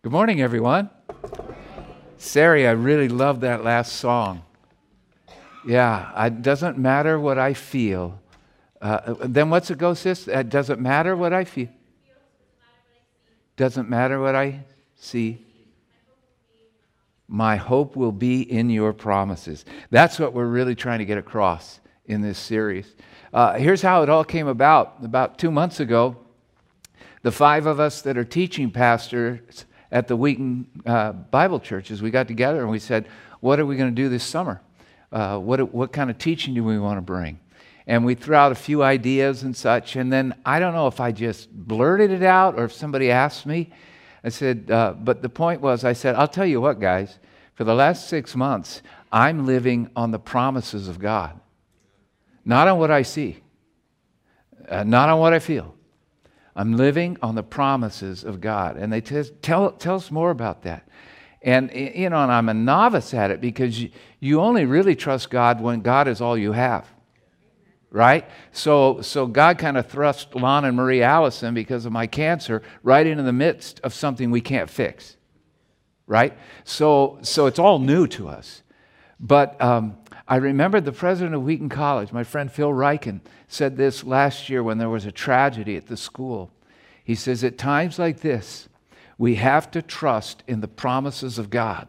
Good morning, everyone. Sari, I really love that last song. Yeah, it doesn't matter what I feel. Uh, then what's it go, sis? It doesn't matter what I feel. Doesn't matter what I see. My hope will be in your promises. That's what we're really trying to get across in this series. Uh, here's how it all came about. About two months ago, the five of us that are teaching pastors at the Wheaton uh, Bible churches, we got together and we said, What are we going to do this summer? Uh, what, what kind of teaching do we want to bring? And we threw out a few ideas and such. And then I don't know if I just blurted it out or if somebody asked me. I said, uh, But the point was, I said, I'll tell you what, guys, for the last six months, I'm living on the promises of God, not on what I see, uh, not on what I feel. I'm living on the promises of God. And they t- tell, tell us more about that. And, you know, and I'm a novice at it because you, you only really trust God when God is all you have. Right? So, so God kind of thrust Lon and Marie Allison because of my cancer right into the midst of something we can't fix. Right? So, so it's all new to us. But um, I remember the president of Wheaton College, my friend Phil Ryken, said this last year when there was a tragedy at the school. He says, At times like this, we have to trust in the promises of God,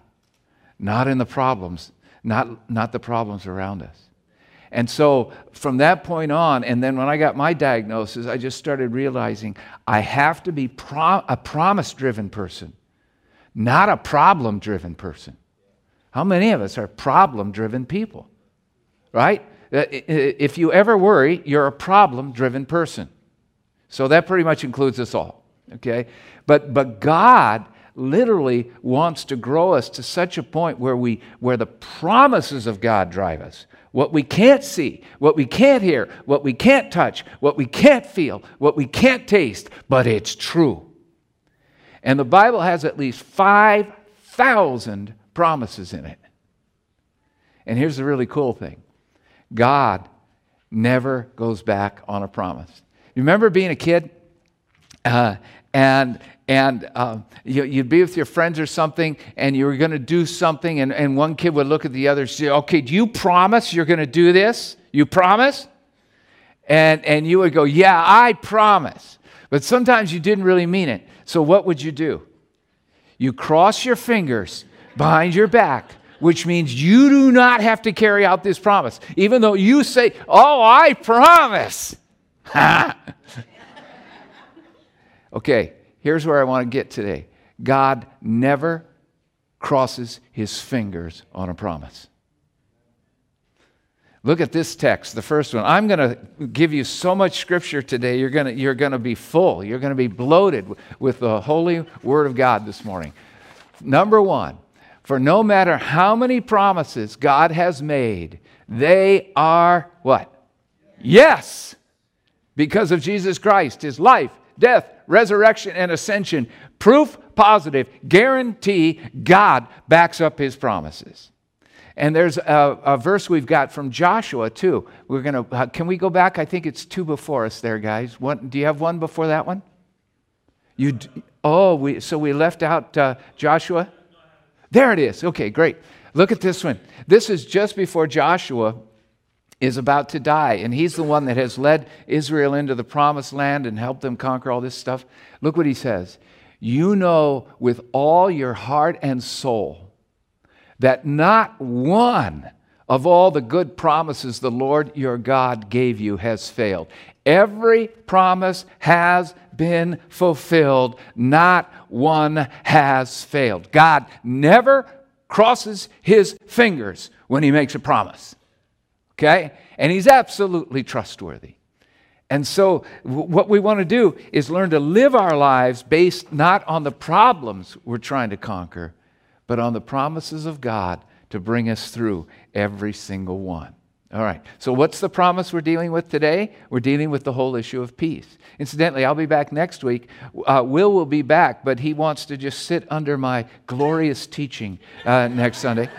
not in the problems, not, not the problems around us. And so from that point on, and then when I got my diagnosis, I just started realizing I have to be a promise driven person, not a problem driven person. How many of us are problem driven people? Right? Uh, if you ever worry, you're a problem driven person. So that pretty much includes us all. Okay? But, but God literally wants to grow us to such a point where, we, where the promises of God drive us. What we can't see, what we can't hear, what we can't touch, what we can't feel, what we can't taste, but it's true. And the Bible has at least 5,000 promises in it. And here's the really cool thing God never goes back on a promise. You remember being a kid? Uh, and and uh, you, would be with your friends or something, and you were going to do something, and, and one kid would look at the other and say, Okay, do you promise you're going to do this? You promise? And, and you would go, Yeah, I promise. But sometimes you didn't really mean it. So what would you do? You cross your fingers behind your back, which means you do not have to carry out this promise, even though you say, Oh, I promise. okay, here's where I want to get today God never crosses his fingers on a promise. Look at this text, the first one. I'm going to give you so much scripture today, you're going to, you're going to be full. You're going to be bloated with the holy word of God this morning. Number one, for no matter how many promises God has made, they are what? Yes because of Jesus Christ, his life, death, resurrection, and ascension. Proof positive, guarantee God backs up his promises. And there's a, a verse we've got from Joshua too. We're gonna. Uh, can we go back? I think it's two before us there, guys. One, do you have one before that one? You. Oh, we. So we left out uh, Joshua. There it is. Okay, great. Look at this one. This is just before Joshua is about to die, and he's the one that has led Israel into the promised land and helped them conquer all this stuff. Look what he says You know with all your heart and soul that not one of all the good promises the Lord your God gave you has failed. Every promise has been fulfilled, not one has failed. God never crosses his fingers when he makes a promise okay? And he's absolutely trustworthy. And so, what we want to do is learn to live our lives based not on the problems we're trying to conquer, but on the promises of God to bring us through every single one. All right, so what's the promise we're dealing with today? We're dealing with the whole issue of peace. Incidentally, I'll be back next week. Uh, Will will be back, but he wants to just sit under my glorious teaching uh, next Sunday.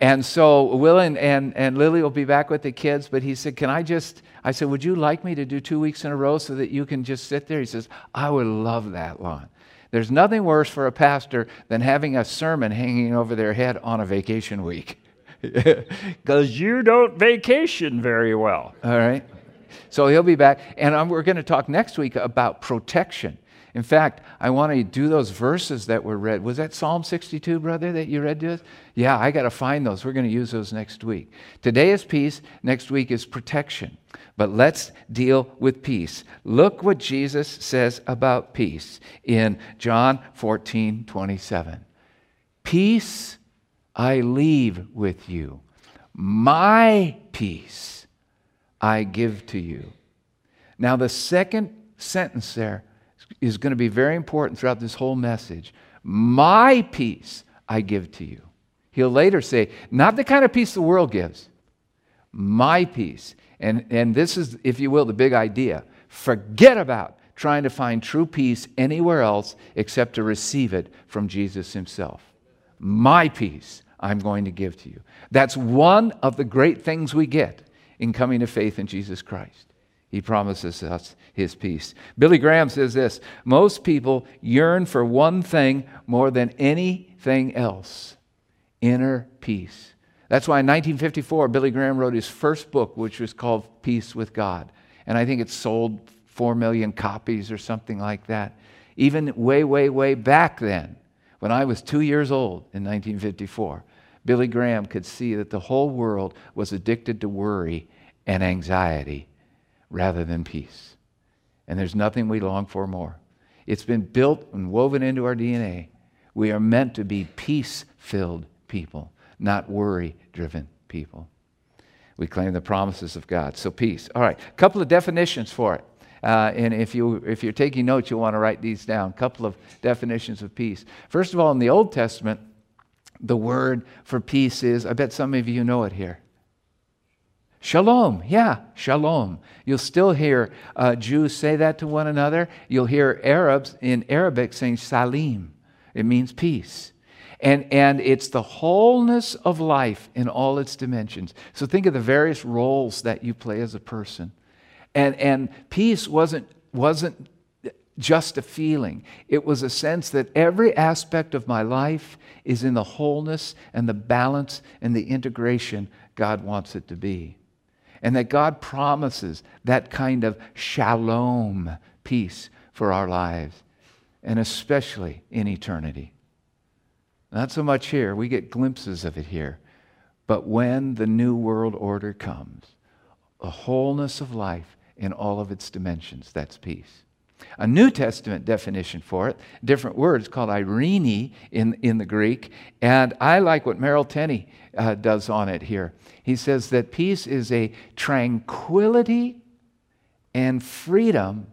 And so Will and, and, and Lily will be back with the kids, but he said, Can I just, I said, Would you like me to do two weeks in a row so that you can just sit there? He says, I would love that, Lon. There's nothing worse for a pastor than having a sermon hanging over their head on a vacation week. Because you don't vacation very well. All right? So he'll be back. And um, we're going to talk next week about protection. In fact, I want to do those verses that were read. Was that Psalm 62, brother, that you read to us? Yeah, I got to find those. We're going to use those next week. Today is peace, next week is protection. But let's deal with peace. Look what Jesus says about peace in John 14, 27. Peace I leave with you, my peace I give to you. Now, the second sentence there is going to be very important throughout this whole message. My peace I give to you. He'll later say, not the kind of peace the world gives, my peace. And, and this is, if you will, the big idea. Forget about trying to find true peace anywhere else except to receive it from Jesus himself. My peace I'm going to give to you. That's one of the great things we get in coming to faith in Jesus Christ. He promises us his peace. Billy Graham says this Most people yearn for one thing more than anything else inner peace. That's why in 1954, Billy Graham wrote his first book, which was called Peace with God. And I think it sold 4 million copies or something like that. Even way, way, way back then, when I was two years old in 1954, Billy Graham could see that the whole world was addicted to worry and anxiety rather than peace. And there's nothing we long for more. It's been built and woven into our DNA. We are meant to be peace filled people, not worry driven people. We claim the promises of God. So, peace. All right, a couple of definitions for it. Uh, and if, you, if you're taking notes, you'll want to write these down. A couple of definitions of peace. First of all, in the Old Testament, the word for peace is, I bet some of you know it here Shalom, yeah, shalom. You'll still hear uh, Jews say that to one another. You'll hear Arabs in Arabic saying salim. It means peace. And, and it's the wholeness of life in all its dimensions. So think of the various roles that you play as a person. And, and peace wasn't, wasn't just a feeling, it was a sense that every aspect of my life is in the wholeness and the balance and the integration God wants it to be and that God promises that kind of shalom peace for our lives, and especially in eternity. Not so much here, we get glimpses of it here, but when the new world order comes, a wholeness of life in all of its dimensions, that's peace. A New Testament definition for it, different words called eirene in, in the Greek, and I like what Merrill Tenney uh, does on it here. He says that peace is a tranquility and freedom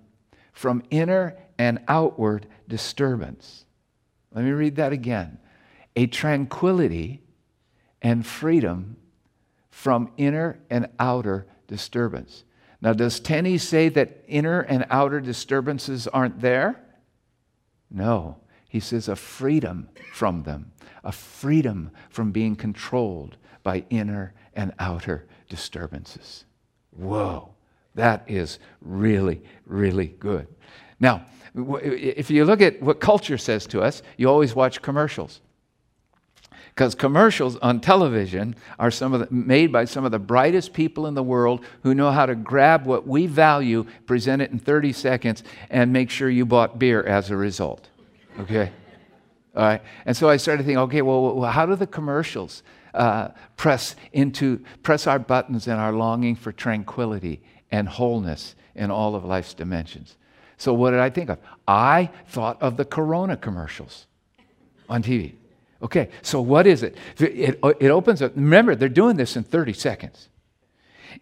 from inner and outward disturbance. Let me read that again. A tranquility and freedom from inner and outer disturbance. Now, does Tenney say that inner and outer disturbances aren't there? No. He says a freedom from them, a freedom from being controlled by inner and outer disturbances. Whoa, that is really, really good. Now, if you look at what culture says to us, you always watch commercials. Because commercials on television are some of the, made by some of the brightest people in the world who know how to grab what we value, present it in 30 seconds, and make sure you bought beer as a result. Okay? All right. And so I started thinking, okay, well, how do the commercials uh, press into press our buttons and our longing for tranquility and wholeness in all of life's dimensions. So what did I think of? I thought of the Corona commercials on TV. Okay, so what is it? It, it opens up. Remember, they're doing this in 30 seconds.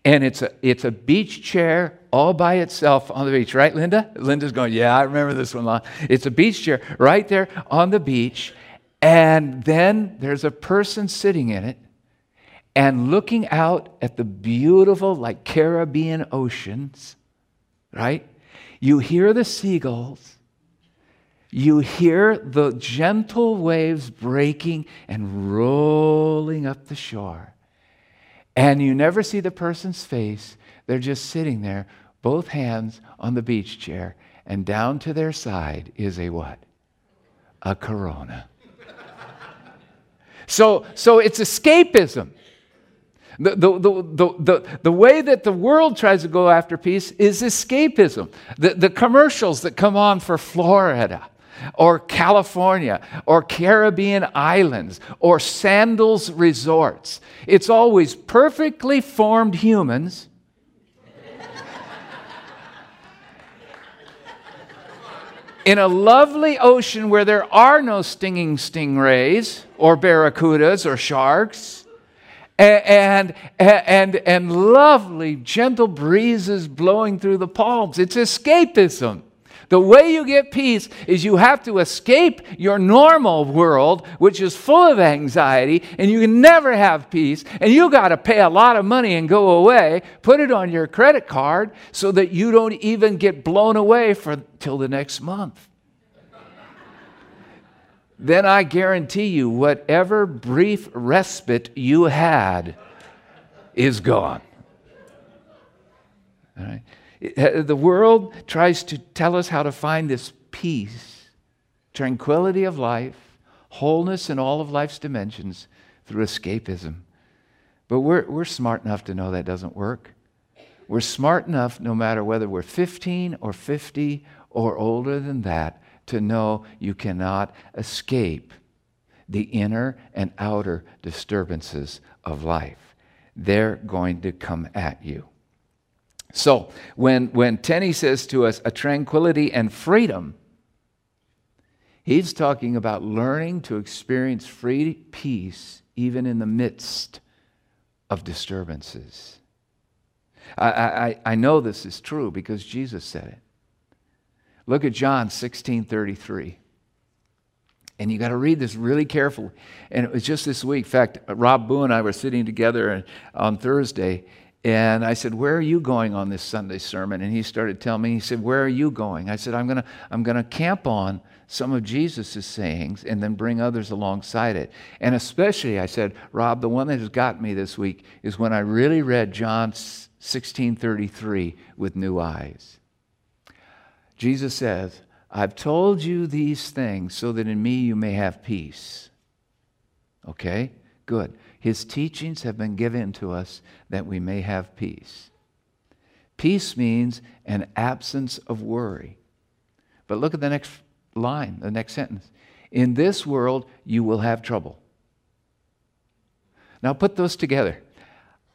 And it's a, it's a beach chair all by itself on the beach, right, Linda? Linda's going, Yeah, I remember this one. It's a beach chair right there on the beach. And then there's a person sitting in it and looking out at the beautiful, like Caribbean oceans, right? You hear the seagulls, you hear the gentle waves breaking and rolling up the shore. And you never see the person's face. They're just sitting there, both hands on the beach chair, and down to their side is a what? a corona. so, so it's escapism. The, the, the, the, the, way that the world tries to go after peace is escapism. The, the commercials that come on for Florida or California or Caribbean islands or Sandals resorts, it's always perfectly formed humans. in a lovely ocean where there are no stinging stingrays or barracudas or sharks and, and, and, lovely, gentle breezes blowing through the palms. It's escapism. The way you get peace is you have to escape your normal world, which is full of anxiety, and you can never have peace. And you got to pay a lot of money and go away, put it on your credit card so that you don't even get blown away for till the next month then I guarantee you, whatever brief respite you had is gone. The world tries to tell us how to find this peace, tranquility of life, wholeness in all of life's dimensions through escapism. But we're, we're smart enough to know that doesn't work. We're smart enough, no matter whether we're 15 or 50 or older than that, to know you cannot escape the inner and outer disturbances of life. They're going to come at you. So, when, when Tenney says to us a tranquility and freedom, he's talking about learning to experience free peace even in the midst of disturbances. I, I, I know this is true because Jesus said it. Look at John 16 33. And you got to read this really carefully. And it was just this week. In fact, Rob Bugh and I were sitting together on Thursday, and I said, Where are you going on this Sunday sermon? And he started telling me, He said, Where are you going? I said, I'm going to I'm going to camp on some of Jesus' sayings and then bring others alongside it. And especially, I said, Rob, the one that has got me this week is when I really read John 16:33 with new eyes. Jesus says, I've told you these things so that in me you may have peace. Okay? Good. His teachings have been given to us that we may have peace. Peace means an absence of worry. But look at the next line, the next sentence. In this world, you will have trouble. Now put those together.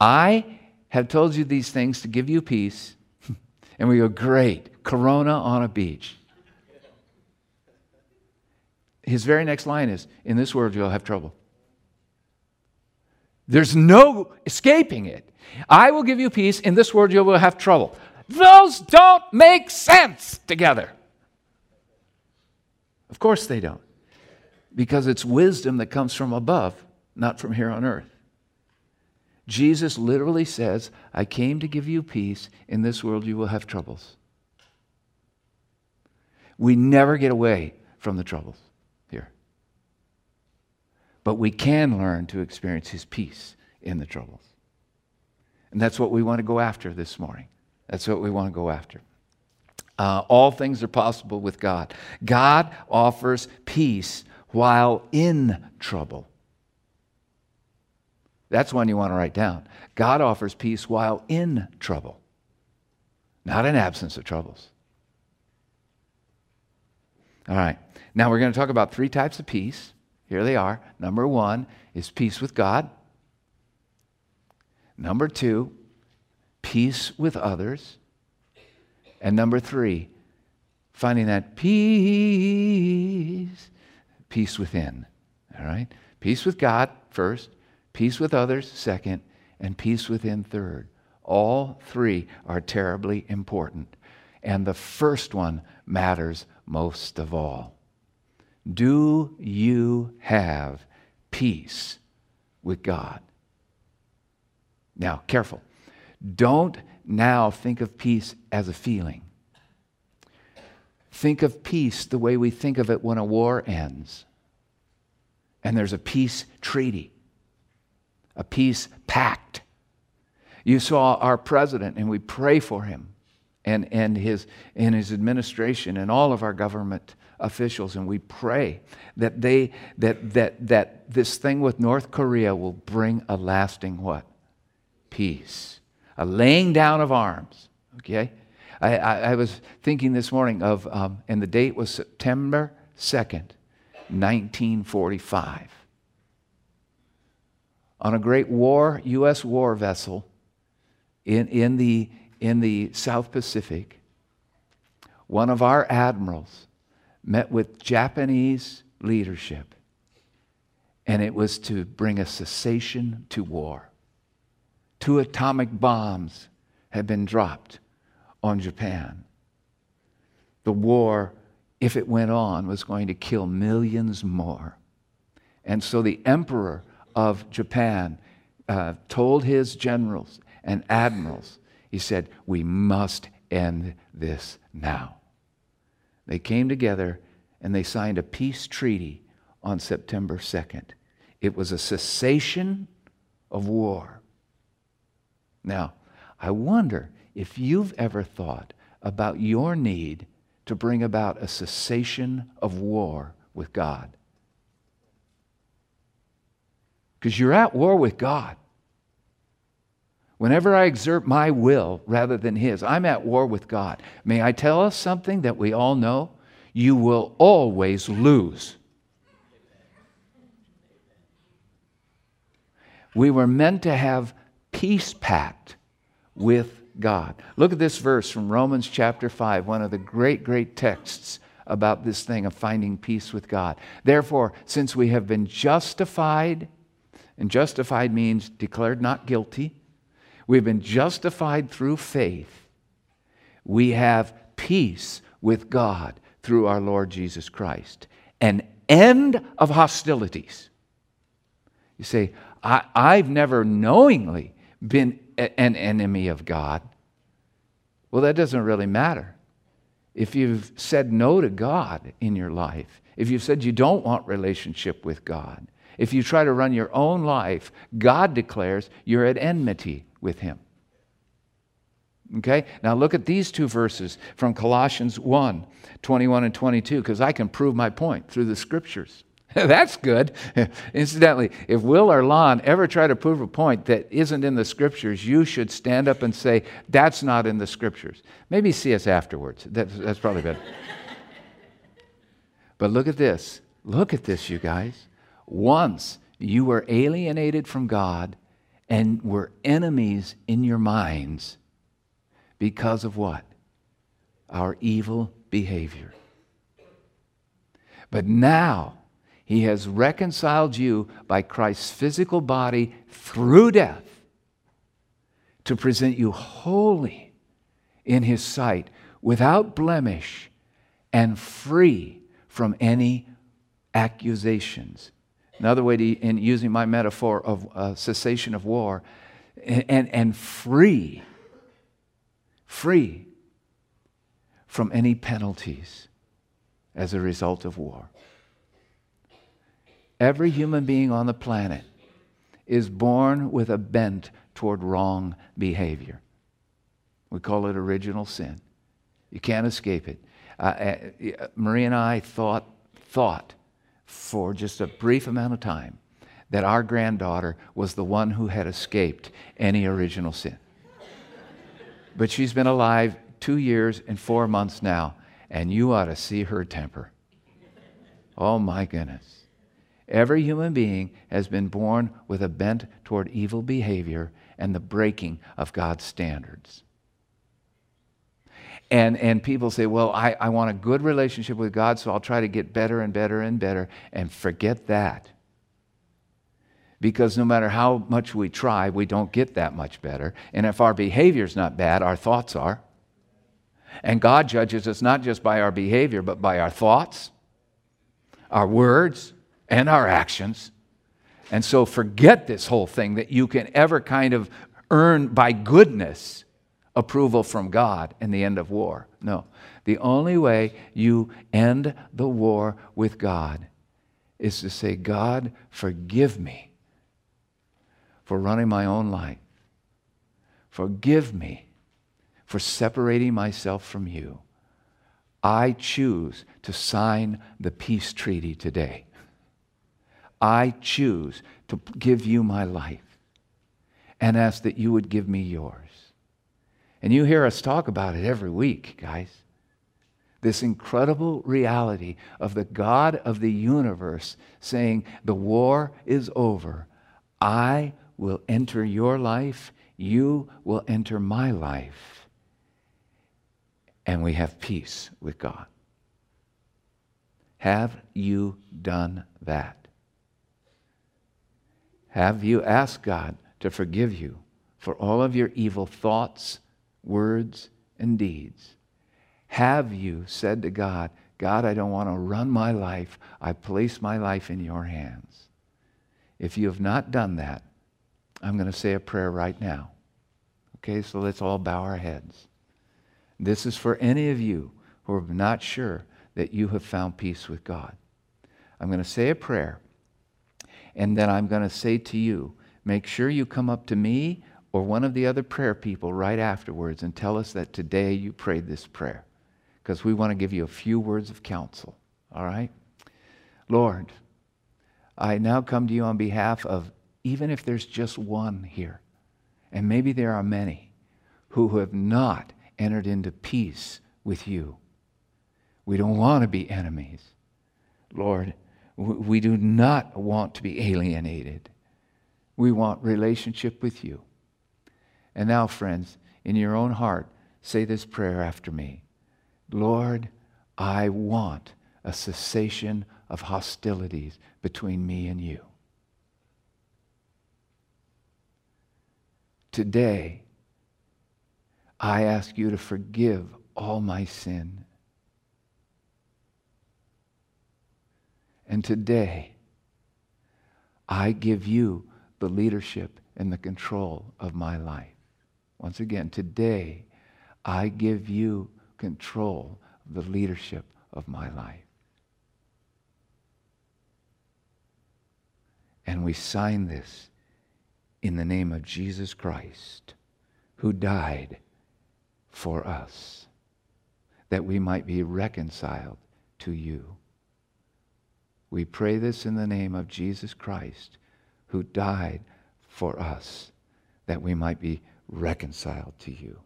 I have told you these things to give you peace. and we go, great. Corona on a beach. His very next line is In this world, you'll have trouble. There's no escaping it. I will give you peace. In this world, you will have trouble. Those don't make sense together. Of course they don't. Because it's wisdom that comes from above, not from here on earth. Jesus literally says, I came to give you peace. In this world, you will have troubles. We never get away from the troubles. But we can learn to experience His peace in the troubles. And that's what we want to go after this morning. That's what we want to go after. Uh, all things are possible with God. God offers peace while in trouble. That's one you want to write down. God offers peace while in trouble, not in absence of troubles. All right. Now we're going to talk about three types of peace. Here they are. Number one is peace with God. Number two, peace with others. And number three, finding that peace, peace within. All right? Peace with God first, peace with others second, and peace within third. All three are terribly important. And the first one matters most of all. Do you have peace with God? Now, careful. Don't now think of peace as a feeling. Think of peace the way we think of it when a war ends and there's a peace treaty, a peace pact. You saw our president, and we pray for him and, and, his, and his administration and all of our government officials and we pray that they that that that this thing with North Korea will bring a lasting what? Peace. A laying down of arms. Okay? I, I, I was thinking this morning of, um, and the date was September 2nd, 1945. On a great war, U.S. war vessel in, in, the, in the South Pacific, one of our admirals met with Japanese leadership, and it was to bring a cessation to war. Two atomic bombs had been dropped on Japan. The war, if it went on, was going to kill millions more. And so the emperor of Japan uh, told his generals and admirals, he said, We must end this now. They came together and they signed a peace treaty on September 2nd. It was a cessation of war. Now, I wonder if you've ever thought about your need to bring about a cessation of war with God. Because you're at war with God. Whenever I exert my will rather than His, I'm at war with God. May I tell us something that we all know? You will always lose. We were meant to have peace pact with God. Look at this verse from Romans chapter 5, one of the great, great texts about this thing of finding peace with God. Therefore, since we have been justified, and justified means declared not guilty, we've been justified through faith, we have peace with God through our Lord Jesus Christ. An end of hostilities. You say, I, have never knowingly been an enemy of God. Well, that doesn't really matter. If you've said no to God in your life, if you've said you don't want relationship with God, if you try to run your own life, God declares you're at enmity with Him. Okay? Now look at these two verses from Colossians 1 21 and 22, because I can prove my point through the scriptures. That's good. Incidentally, if Will or Lon ever try to prove a point that isn't in the scriptures, you should stand up and say, That's not in the scriptures. Maybe see us afterwards. That's, that's probably better. but look at this. Look at this, you guys. Once you were alienated from God and were enemies in your minds because of what? Our evil behavior. But now, he has reconciled you by Christ's physical body through death to present you holy in His sight, without blemish, and free from any accusations. Another way to, in using my metaphor of uh, cessation of war, and, and free, free from any penalties as a result of war. Every human being on the planet is born with a bent toward wrong behavior. We call it original sin. You can't escape it. Uh, uh, Marie and I thought, thought for just a brief amount of time that our granddaughter was the one who had escaped any original sin. but she's been alive two years and four months now, and you ought to see her temper. Oh my goodness. Every human being has been born with a bent toward evil behavior and the breaking of God's standards. And, and people say, well, I, I want a good relationship with God, so I'll try to get better and better and better. And forget that. Because no matter how much we try, we don't get that much better. And if our behavior's not bad, our thoughts are. And God judges us not just by our behavior, but by our thoughts, our words, and our actions. And so forget this whole thing that you can ever kind of earn by goodness approval from God in the end of war. No. The only way you end the war with God is to say, God, forgive me for running my own life. Forgive me for separating myself from you. I choose to sign the peace treaty today. I choose to give you my life and ask that you would give me yours. And you hear us talk about it every week, guys. This incredible reality of the God of the universe saying, The war is over. I will enter your life. You will enter my life. And we have peace with God. Have you done that? Have you asked God to forgive you for all of your evil thoughts, words, and deeds? Have you said to God, God, I don't want to run my life. I place my life in your hands. If you have not done that, I'm going to say a prayer right now. Okay, so let's all bow our heads. This is for any of you who are not sure that you have found peace with God. I'm going to say a prayer, and then I'm going to say to you, make sure you come up to me or one of the other prayer people right afterwards and tell us that today you prayed this prayer because we want to give you a few words of counsel. All right? Lord, I now come to you on behalf of, even if there's just one here, and maybe there are many who have not entered into peace with you. We don't want to be enemies. Lord, we do not want to be alienated. We want relationship with you. And now, friends, in your own heart, say this prayer after me Lord, I want a cessation of hostilities between me and you. Today, I ask you to forgive all my sin. And today, I give you the leadership and the control of my life. Once again, today, I give you control of the leadership of my life. And we sign this in the name of Jesus Christ, who died for us, that we might be reconciled to you. We pray this in the name of Jesus Christ, who died for us, that we might be reconciled to you.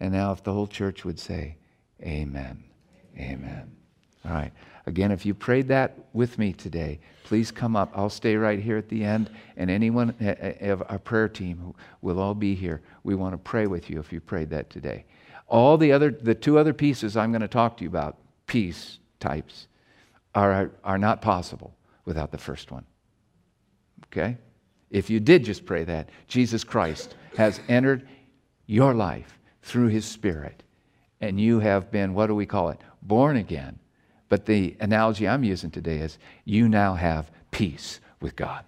And now, if the whole church would say, Amen. Amen. All right. Again, if you prayed that with me today, please come up. I'll stay right here at the end, and anyone eh, eh, of our prayer team will all be here. We want to pray with you if you prayed that today. All the other, the two other pieces I'm going to talk to you about, peace types, are, are not possible without the first one. Okay? If you did just pray that, Jesus Christ has entered your life through his Spirit. And you have been, what do we call it? Born again. But the analogy I'm using today is you now have peace with God.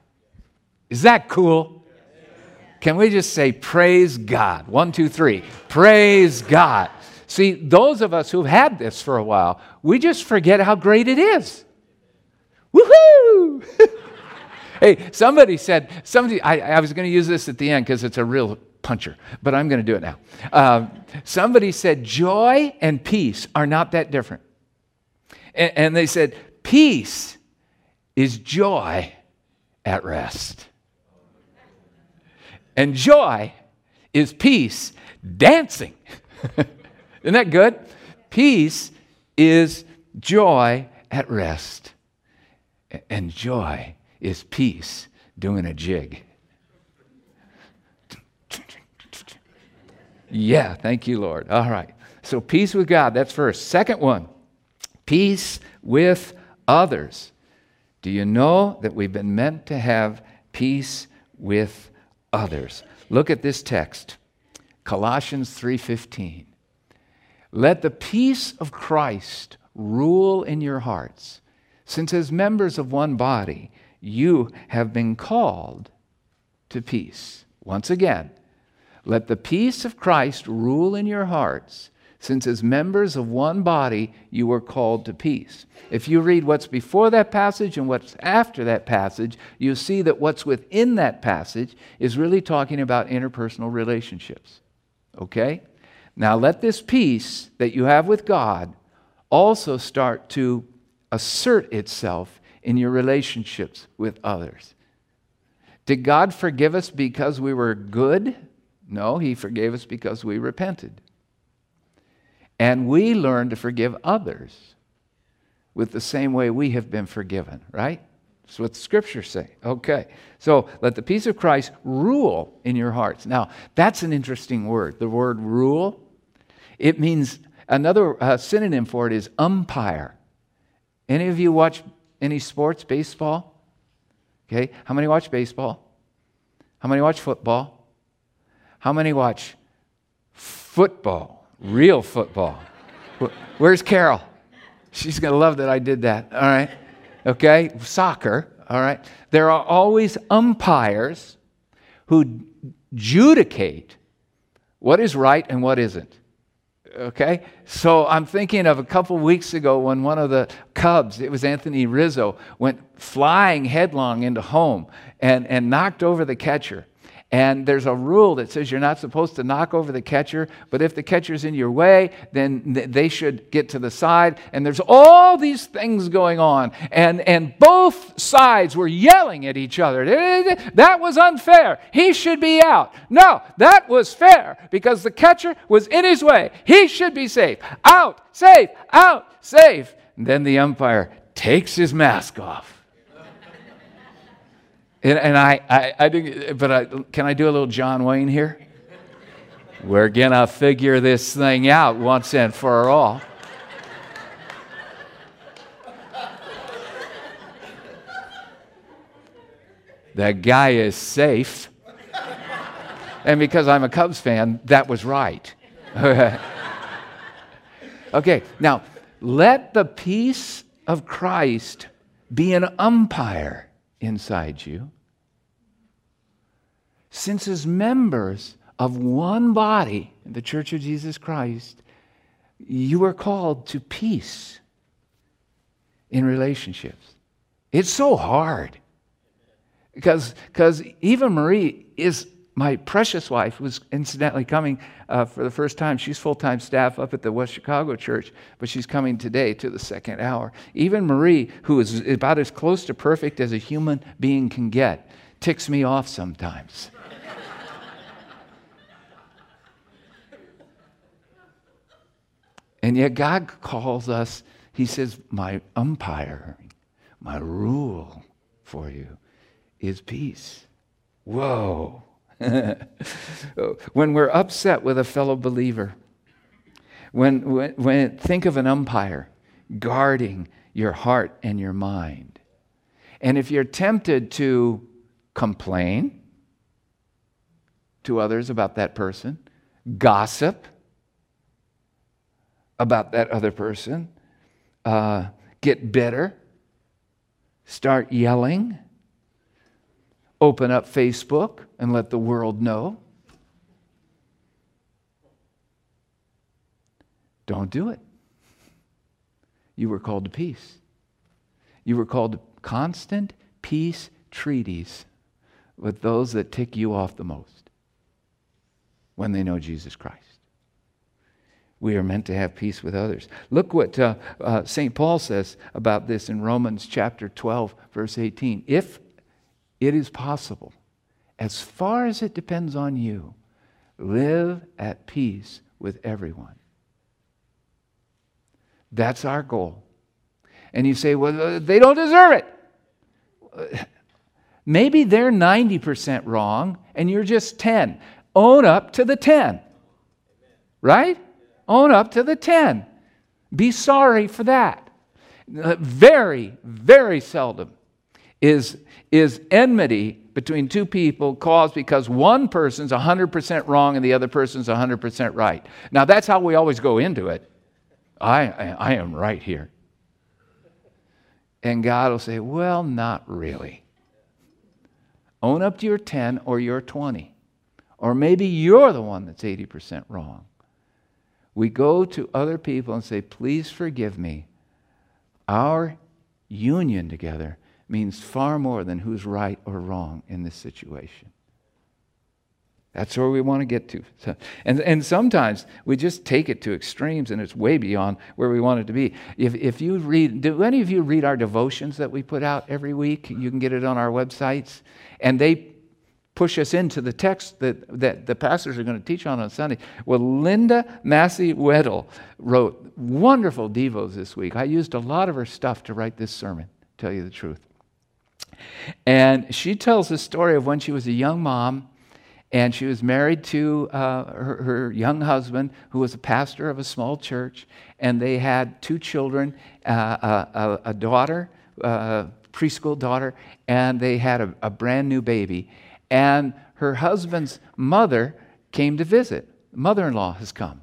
Is that cool? Can we just say, Praise God? One, two, three. Praise God. See, those of us who've had this for a while, we just forget how great it is. Woohoo! hey, somebody said, somebody, I, I was going to use this at the end because it's a real puncher, but I'm going to do it now. Um, somebody said, Joy and peace are not that different. And, and they said, Peace is joy at rest. And joy is peace dancing. Isn't that good? Peace is joy at rest. And joy is peace doing a jig. Yeah, thank you, Lord. All right. So, peace with God, that's first. Second one, peace with others. Do you know that we've been meant to have peace with others? Look at this text. Colossians 3:15. Let the peace of Christ rule in your hearts, since as members of one body you have been called to peace. Once again, let the peace of Christ rule in your hearts, since as members of one body you were called to peace. If you read what's before that passage and what's after that passage, you see that what's within that passage is really talking about interpersonal relationships. Okay? Now let this peace that you have with God also start to assert itself in your relationships with others. Did God forgive us because we were good? No, He forgave us because we repented. And we learn to forgive others with the same way we have been forgiven, right? That's what the scriptures say. Okay. So let the peace of Christ rule in your hearts. Now, that's an interesting word. The word rule, it means another uh, synonym for it is umpire. Any of you watch any sports, baseball? Okay. How many watch baseball? How many watch football? How many watch football? Real football. Where's Carol? She's going to love that I did that. All right. Okay. Soccer. All right. There are always umpires who adjudicate what is right and what isn't. Okay? So I'm thinking of a couple weeks ago when one of the Cubs, it was Anthony Rizzo, went flying headlong into home and, and knocked over the catcher. And there's a rule that says you're not supposed to knock over the catcher, but if the catcher's in your way, then they should get to the side. And there's all these things going on. And, and both sides were yelling at each other. That was unfair. He should be out. No, that was fair because the catcher was in his way. He should be safe. Out, safe, out, safe. And then the umpire takes his mask off and, and I, I, I do, but I, can I do a little John Wayne here? We're going to figure this thing out once and for all. That guy is safe. And because I'm a Cubs fan, that was right. okay, now let the peace of Christ be an umpire inside you. Since, as members of one body, the Church of Jesus Christ, you are called to peace in relationships. It's so hard because because Marie is my precious wife was incidentally coming uh, for the first time. She's full time staff up at the West Chicago church, but she's coming today to the second hour. Even Marie, who is about as close to perfect as a human being can get, ticks me off sometimes. and yet God calls us, He says, My umpire, my rule for you is peace. Whoa. when we're upset with a fellow believer, when, when, when think of an umpire guarding your heart and your mind. And if you're tempted to complain to others about that person, gossip about that other person, uh, get bitter, start yelling, open up Facebook and let the world know. Don't do it. You were called to peace. You were called to constant peace treaties with those that tick you off the most when they know Jesus Christ. We are meant to have peace with others. Look what uh, uh, St. Paul says about this in Romans chapter 12, verse 18. If it is possible, as far as it depends on you, live at peace with everyone. That's our goal. And you say, well, uh, they don't deserve it. Maybe they're 90% wrong and you're just 10. Own up to the 10. Right? Own up to the 10. Be sorry for that. Uh, very, very seldom is, is enmity between two people caused because one person's 100% wrong and the other person's 100% right. Now, that's how we always go into it. I, I, I am right here. And God will say, Well, not really. Own up to your 10 or your 20. Or maybe you're the one that's 80% wrong. We go to other people and say, Please forgive me. Our union together means far more than who's right or wrong in this situation. That's where we want to get to. So, and, and sometimes we just take it to extremes and it's way beyond where we want it to be. If, if you read, do any of you read our devotions that we put out every week? You can get it on our websites. And they push us into the text that, that the pastors are going to teach on on Sunday. Well, Linda Massey Weddle wrote wonderful devos this week. I used a lot of her stuff to write this sermon, tell you the truth. And she tells the story of when she was a young mom and she was married to uh, her, her, young husband, who was a pastor of a small church. And they had two children uh, a, a, daughter, a uh, preschool daughter, and they had a, a brand new baby. And her husband's mother came to visit. Mother in law has come.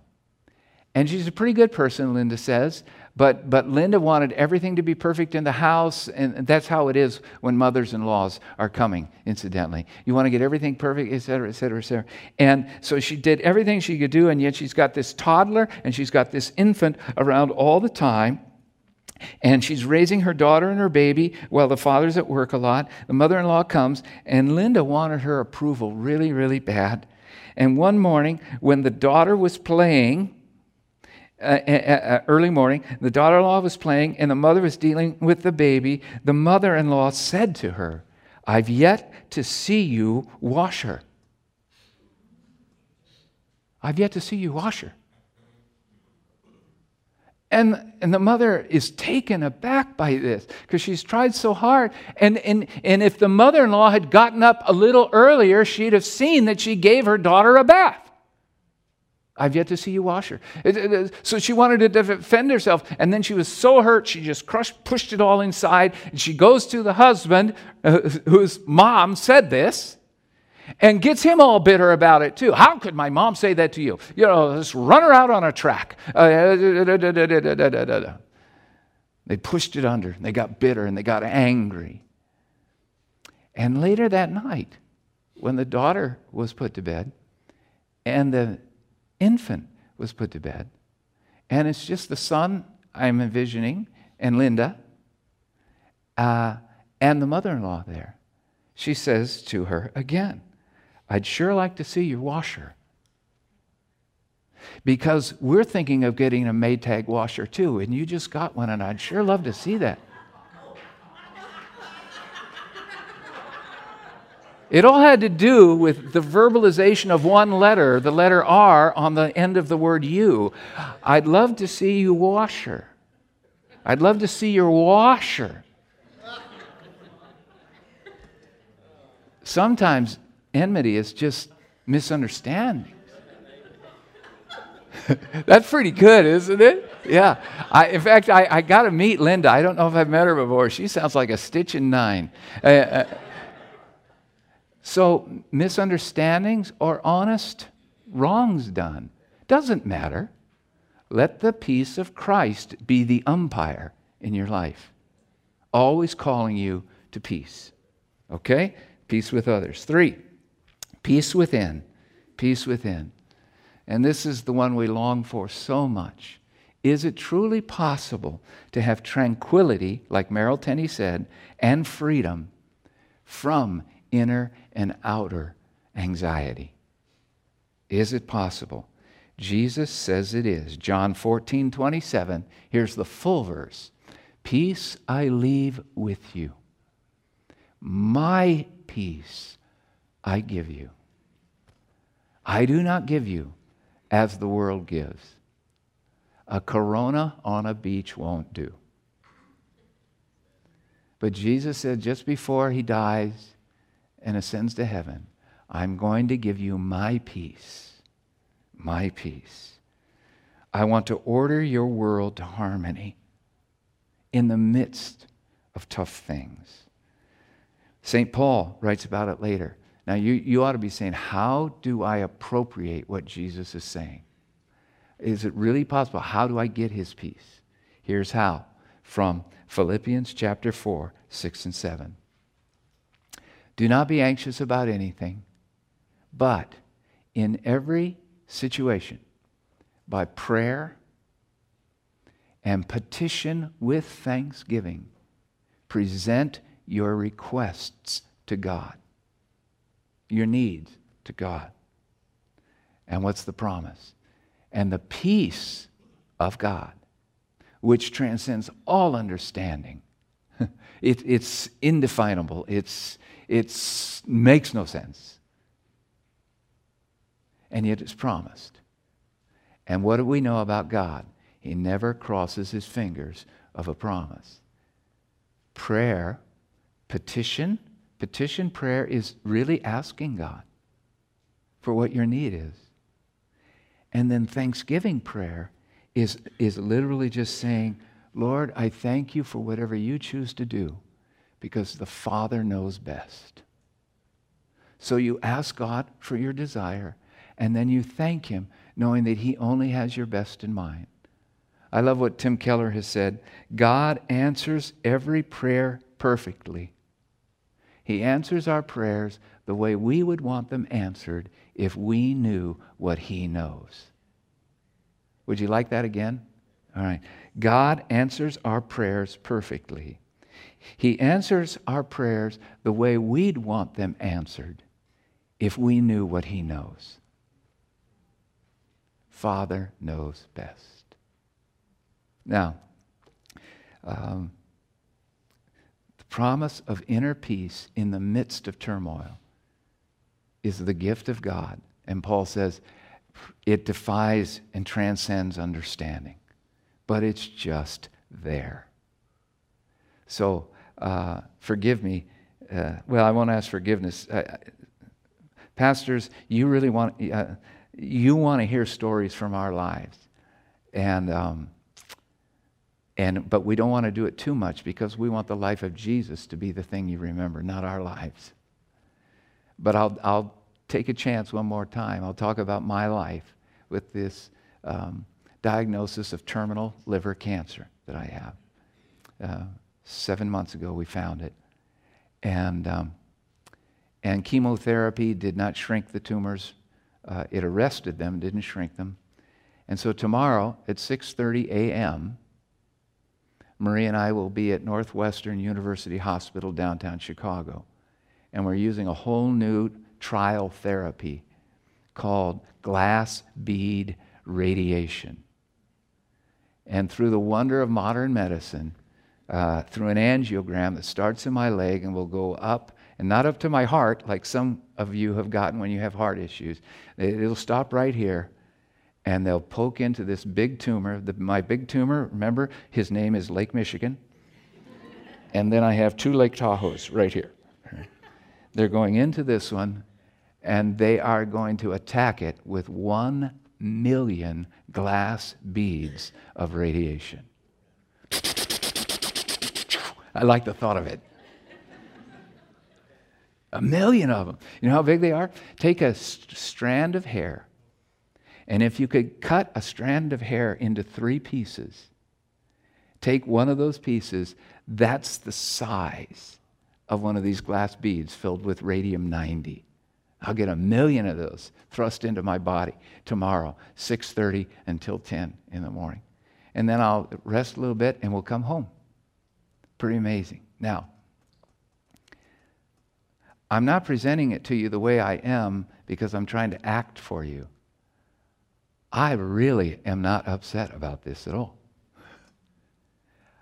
And she's a pretty good person, Linda says. But, but Linda wanted everything to be perfect in the house, and that's how it is when mothers in laws are coming, incidentally. You want to get everything perfect, et cetera, et cetera, et cetera. And so she did everything she could do, and yet she's got this toddler and she's got this infant around all the time. And she's raising her daughter and her baby while the father's at work a lot. The mother in law comes, and Linda wanted her approval really, really bad. And one morning, when the daughter was playing, uh, uh, uh, early morning, the daughter in law was playing, and the mother was dealing with the baby. The mother in law said to her, I've yet to see you wash her. I've yet to see you wash her. And, and the mother is taken aback by this because she's tried so hard. And, and, and if the mother in law had gotten up a little earlier, she'd have seen that she gave her daughter a bath. I've yet to see you wash her. So she wanted to defend herself. And then she was so hurt, she just crushed, pushed it all inside. And she goes to the husband, uh, whose mom said this, and gets him all bitter about it too. How could my mom say that to you? You know, just run her out on a track. They pushed it under. and They got bitter and they got angry. And later that night, when the daughter was put to bed, and the infant was put to bed. And it's just the son I'm envisioning and Linda uh, and the mother in law there. She says to her again, I'd sure like to see your washer. Because we're thinking of getting a Maytag washer too, and you just got one, and I'd sure love to see that. It all had to do with the verbalization of one letter, the letter R, on the end of the word you. I'd love to see you washer. I'd love to see your washer. Sometimes enmity is just misunderstanding. That's pretty good, isn't it? Yeah. I, in fact, I, I got to meet Linda. I don't know if I've met her before. She sounds like a stitch in nine. Uh, uh, so, misunderstandings or honest wrongs done doesn't matter. Let the peace of Christ be the umpire in your life, always calling you to peace. Okay? Peace with others. Three, peace within. Peace within. And this is the one we long for so much. Is it truly possible to have tranquility, like Merrill Tenney said, and freedom from inner and outer anxiety. Is it possible? Jesus says it is. John 14, 27. Here's the full verse Peace I leave with you, my peace I give you. I do not give you as the world gives. A corona on a beach won't do. But Jesus said just before he dies, and ascends to heaven, I'm going to give you my peace. My peace. I want to order your world to harmony in the midst of tough things. St. Paul writes about it later. Now, you, you ought to be saying, How do I appropriate what Jesus is saying? Is it really possible? How do I get his peace? Here's how from Philippians chapter 4, 6 and 7. Do not be anxious about anything, but in every situation, by prayer and petition with thanksgiving, present your requests to God, your needs to God. And what's the promise? And the peace of God, which transcends all understanding. it, it's indefinable. It's, it's makes no sense. And yet it's promised. And what do we know about God? He never crosses his fingers of a promise. Prayer, petition, petition prayer is really asking God for what your need is. And then thanksgiving prayer is, is literally just saying, Lord, I thank you for whatever you choose to do because the Father knows best. So you ask God for your desire, and then you thank Him, knowing that He only has your best in mind. I love what Tim Keller has said God answers every prayer perfectly. He answers our prayers the way we would want them answered if we knew what He knows. Would you like that again? All right. God answers our prayers perfectly. He answers our prayers the way we'd want them answered if we knew what He knows. Father knows best. Now, um, the promise of inner peace in the midst of turmoil is the gift of God. And Paul says it defies and transcends understanding, but it's just there. So, uh, forgive me. Uh, well, I won't ask forgiveness. Uh, pastors, you really want uh, you want to hear stories from our lives, and um, and but we don't want to do it too much because we want the life of Jesus to be the thing you remember, not our lives. But I'll I'll take a chance one more time. I'll talk about my life with this um, diagnosis of terminal liver cancer that I have. Uh, seven months ago, we found it. And, um, and chemotherapy did not shrink the tumors. Uh, it arrested them, didn't shrink them. And so tomorrow at 6:30 a.m., Marie and I will be at Northwestern University Hospital downtown Chicago. And we're using a whole new trial therapy called glass bead radiation. And through the wonder of modern medicine, uh, through an angiogram that starts in my leg and will go up and not up to my heart, like some of you have gotten when you have heart issues. It'll stop right here, and they'll poke into this big tumor. The, my big tumor, remember, his name is Lake Michigan. and then I have two Lake Tahoes right here. They're going into this one, and they are going to attack it with one million glass beads of radiation. I like the thought of it. A million of them. You know how big they are? Take a st- strand of hair, and if you could cut a strand of hair into three pieces, take one of those pieces, that's the size of one of these glass beads filled with radium 90. I'll get a million of those thrust into my body tomorrow, 6:30 until 10 in the morning. And then I'll rest a little bit and we'll come home. Pretty amazing. Now, I'm not presenting it to you the way I am because I'm trying to act for you. I really am not upset about this at all.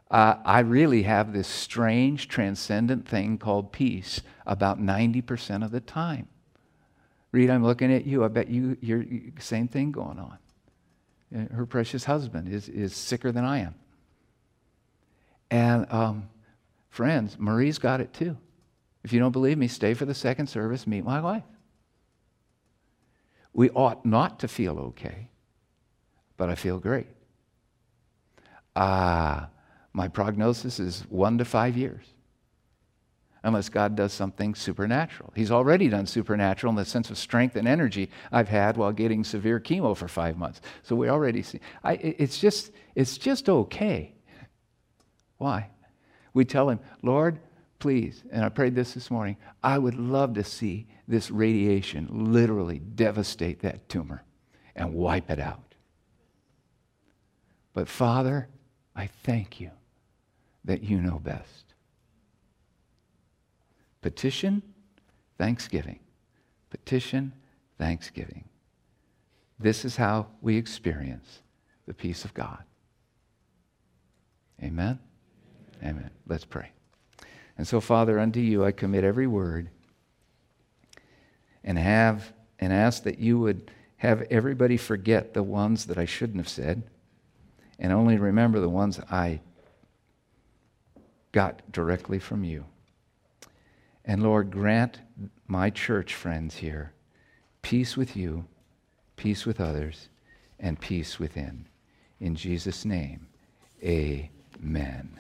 Uh, I really have this strange, transcendent thing called peace about 90% of the time. Reed, I'm looking at you. I bet you, you're same thing going on. Uh, her precious husband is, is sicker than I am. And um, friends, Marie's got it too. If you don't believe me, stay for the second service, meet my wife. We ought not to feel okay, but I feel great. Ah, my prognosis is one to five years unless God does something supernatural. He's already done supernatural in the sense of strength and energy I've had while getting severe chemo for five months. So we already see. I, it's, just, it's just okay. Why? We tell him, Lord, please, and I prayed this this morning, I would love to see this radiation literally devastate that tumor and wipe it out. But Father, I thank you that you know best. Petition, thanksgiving. Petition, thanksgiving. This is how we experience the peace of God. Amen? Amen. Let's pray. And so, Father, unto you I commit every word and have and ask that you would have everybody forget the ones that I shouldn't have said and only remember the ones I got directly from you. And Lord, grant my church friends here peace with you, peace with others, and peace within. In Jesus' name, amen.